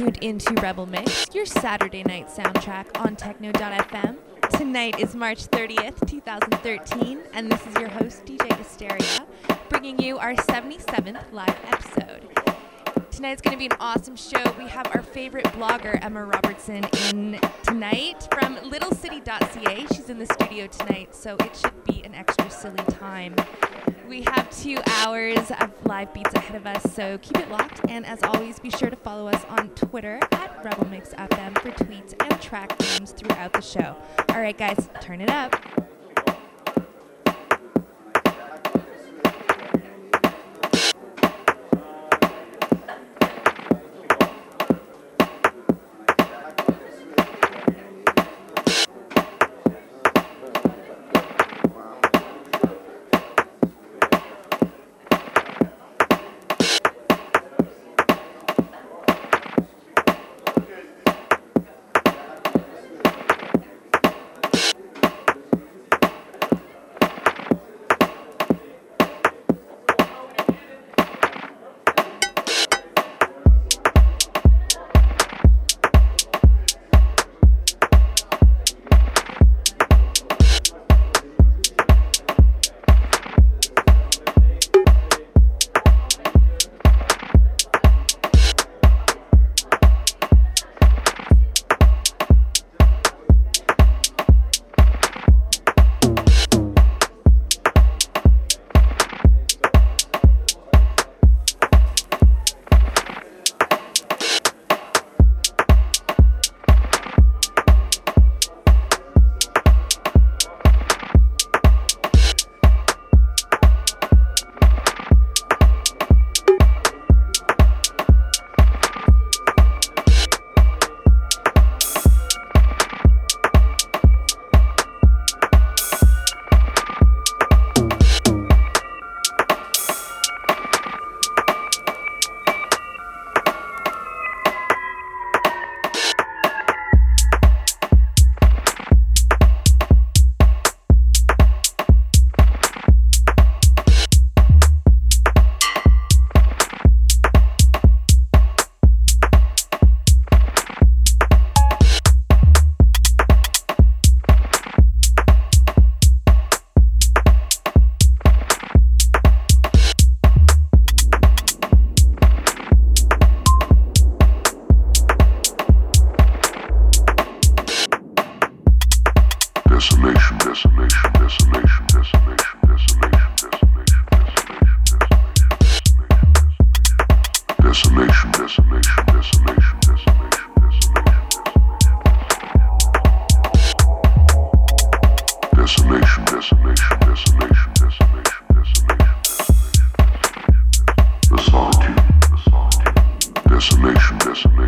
tuned into Rebel Mix, your Saturday night soundtrack on Techno.fm. Tonight is March 30th, 2013, and this is your host, DJ Hysteria, bringing you our 77th live episode. Tonight's going to be an awesome show. We have our favorite blogger, Emma Robertson, in tonight from littlecity.ca. She's in the studio tonight, so it should be an extra silly time. We have two hours of live beats ahead of us, so keep it locked. And as always, be sure to follow us on Twitter at RebelMixFM for tweets and track names throughout the show. All right, guys, turn it up. Destination.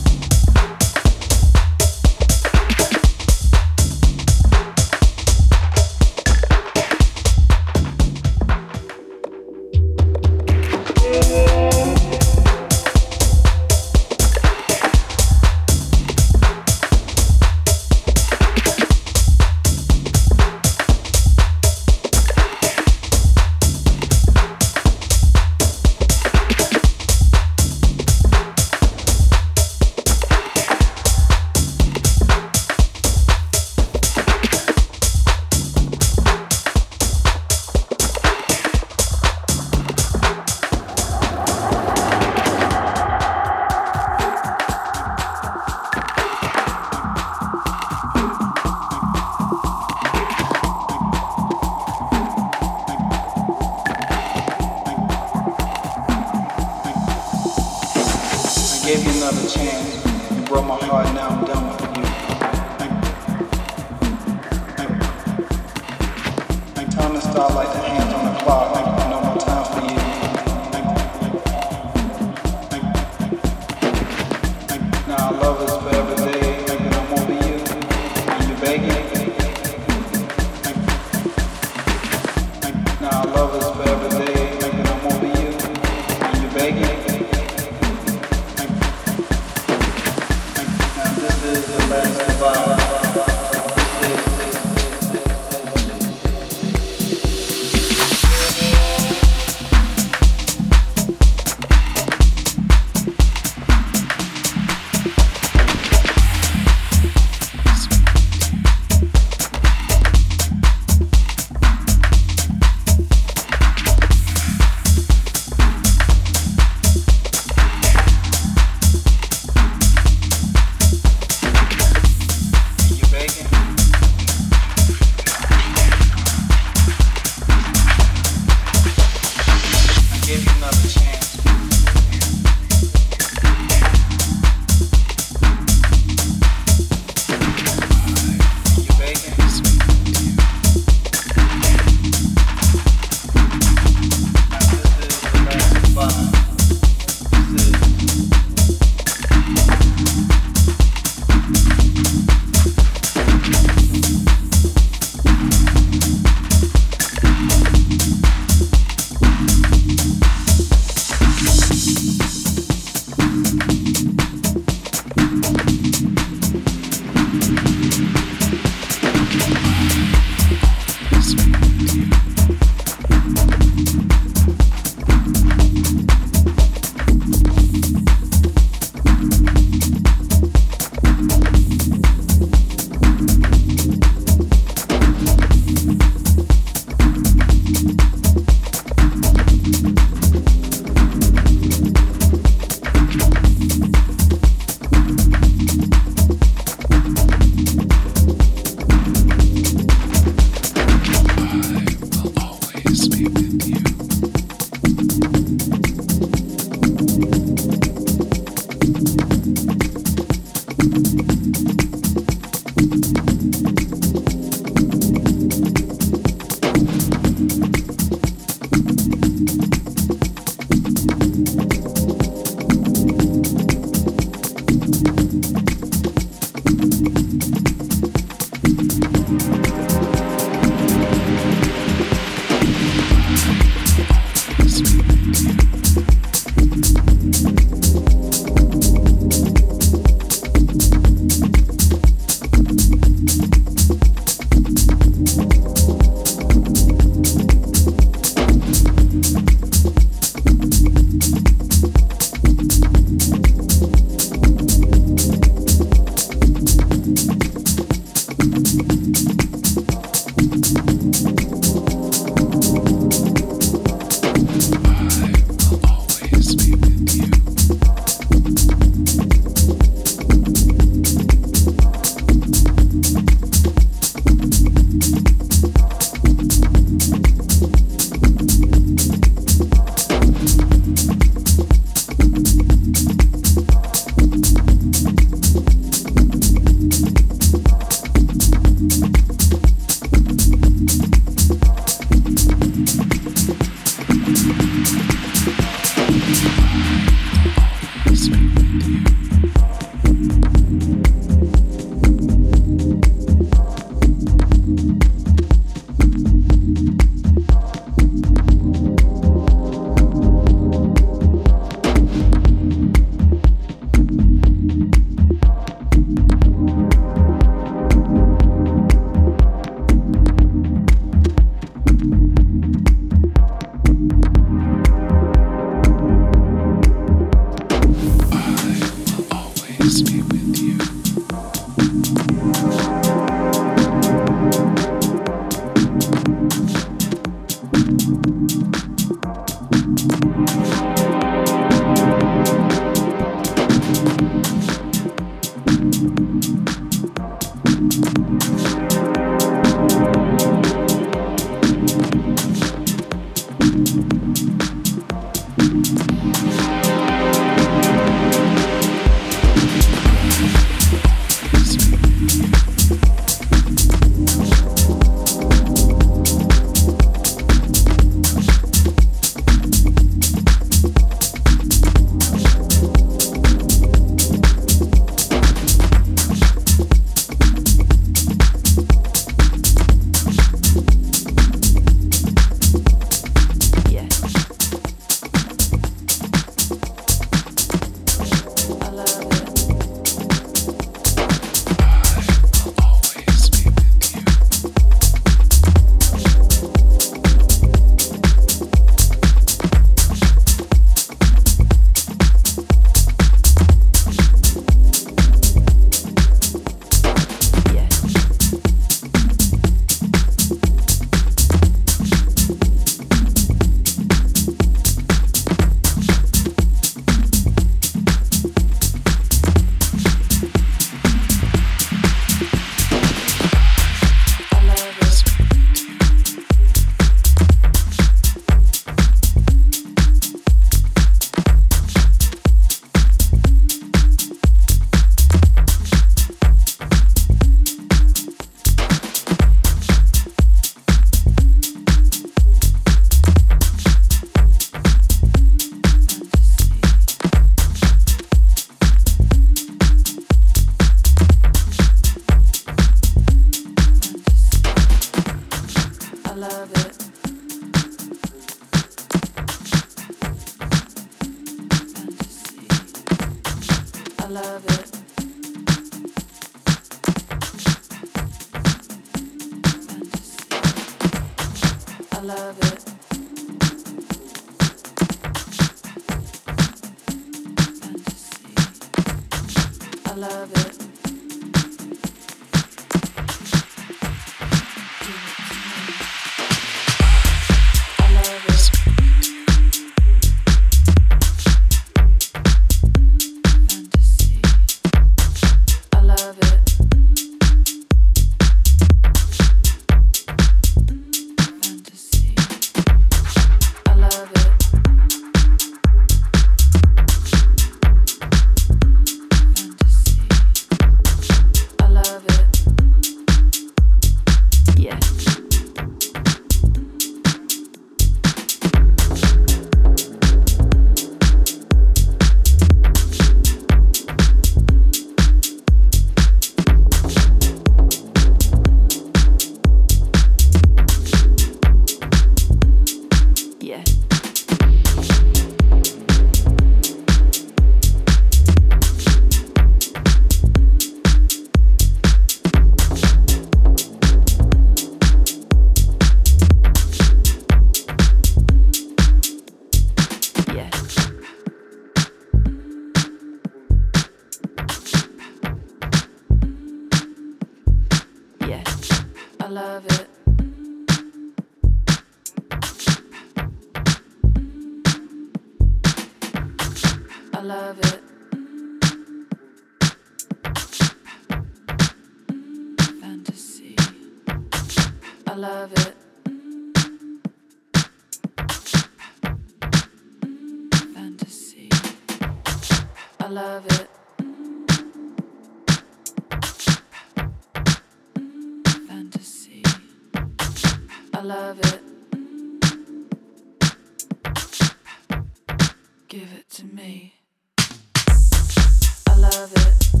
Give it to me. I love it.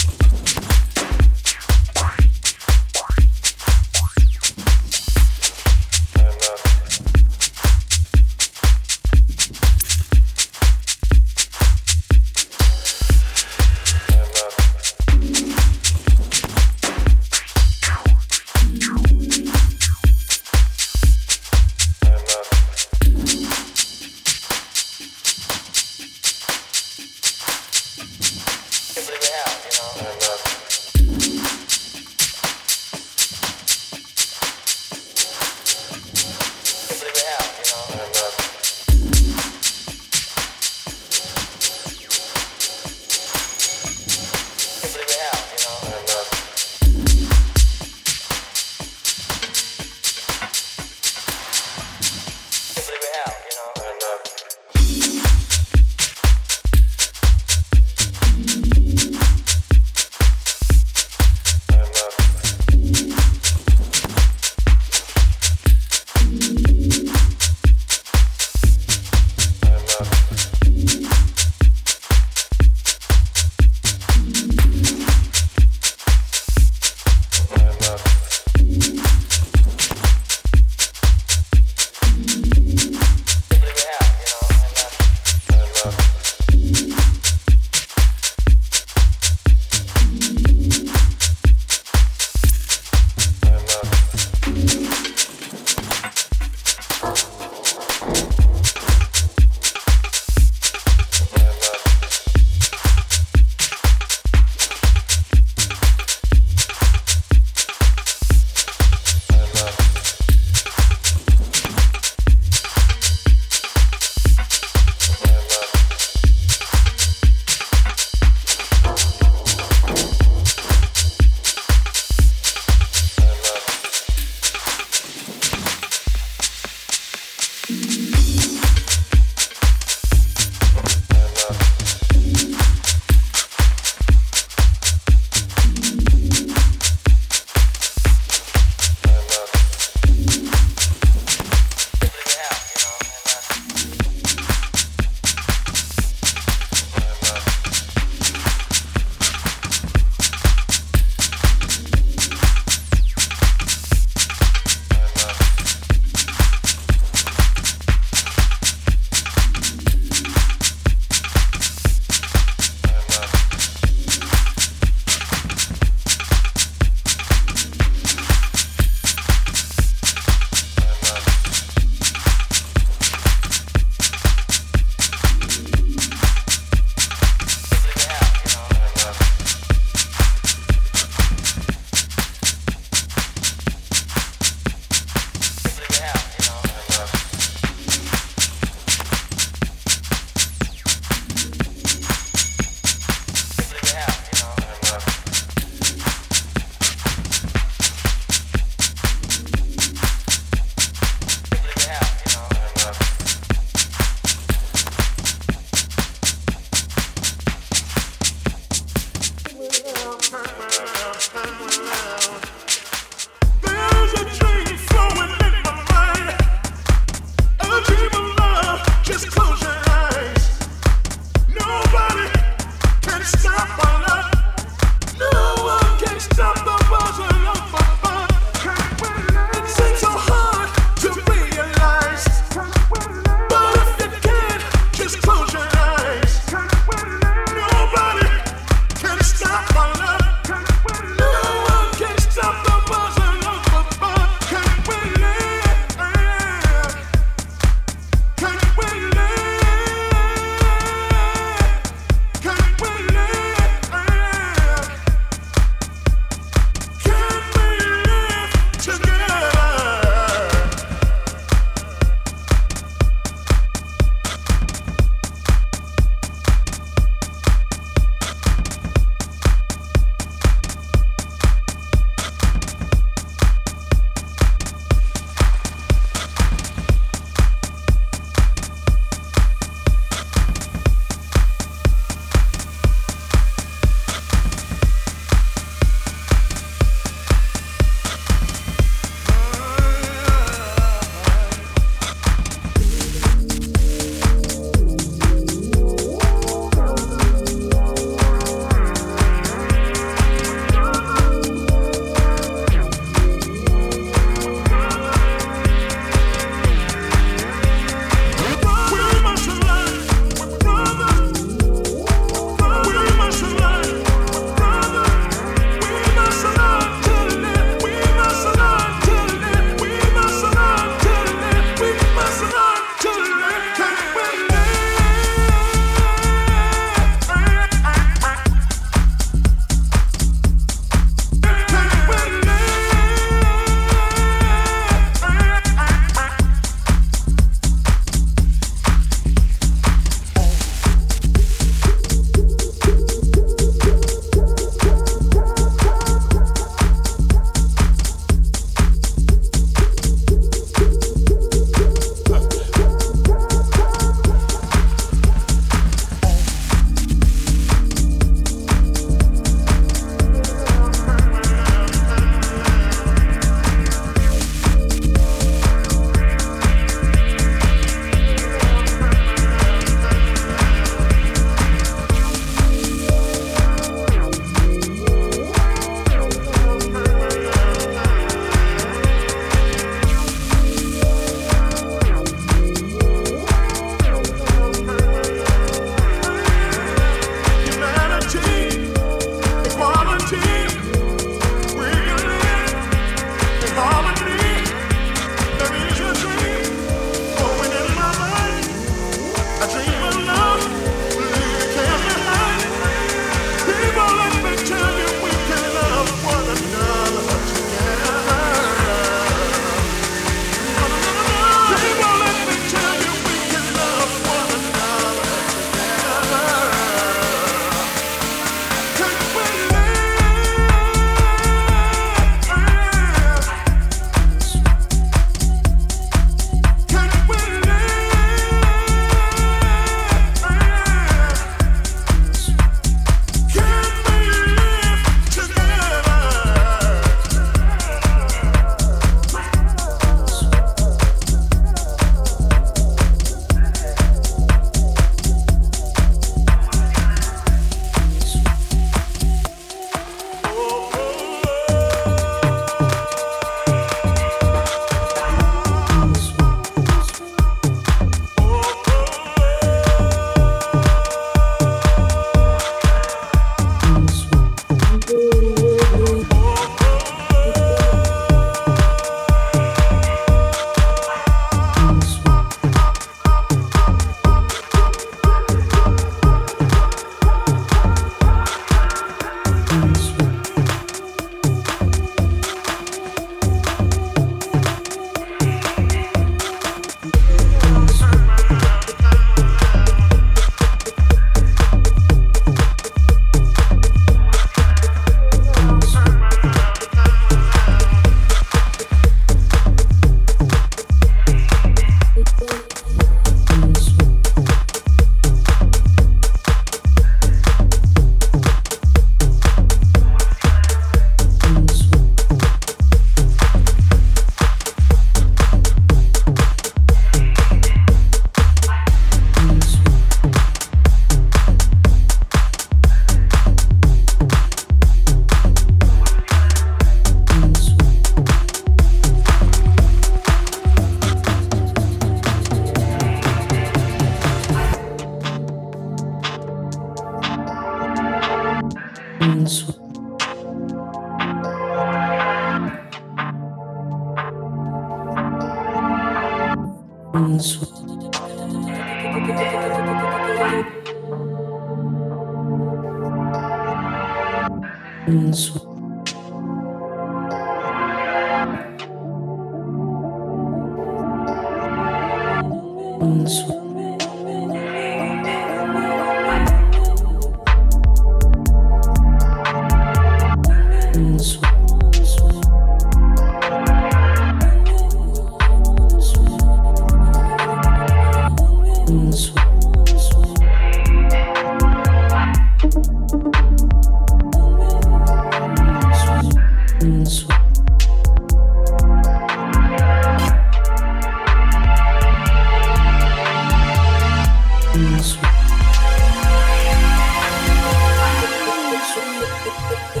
Música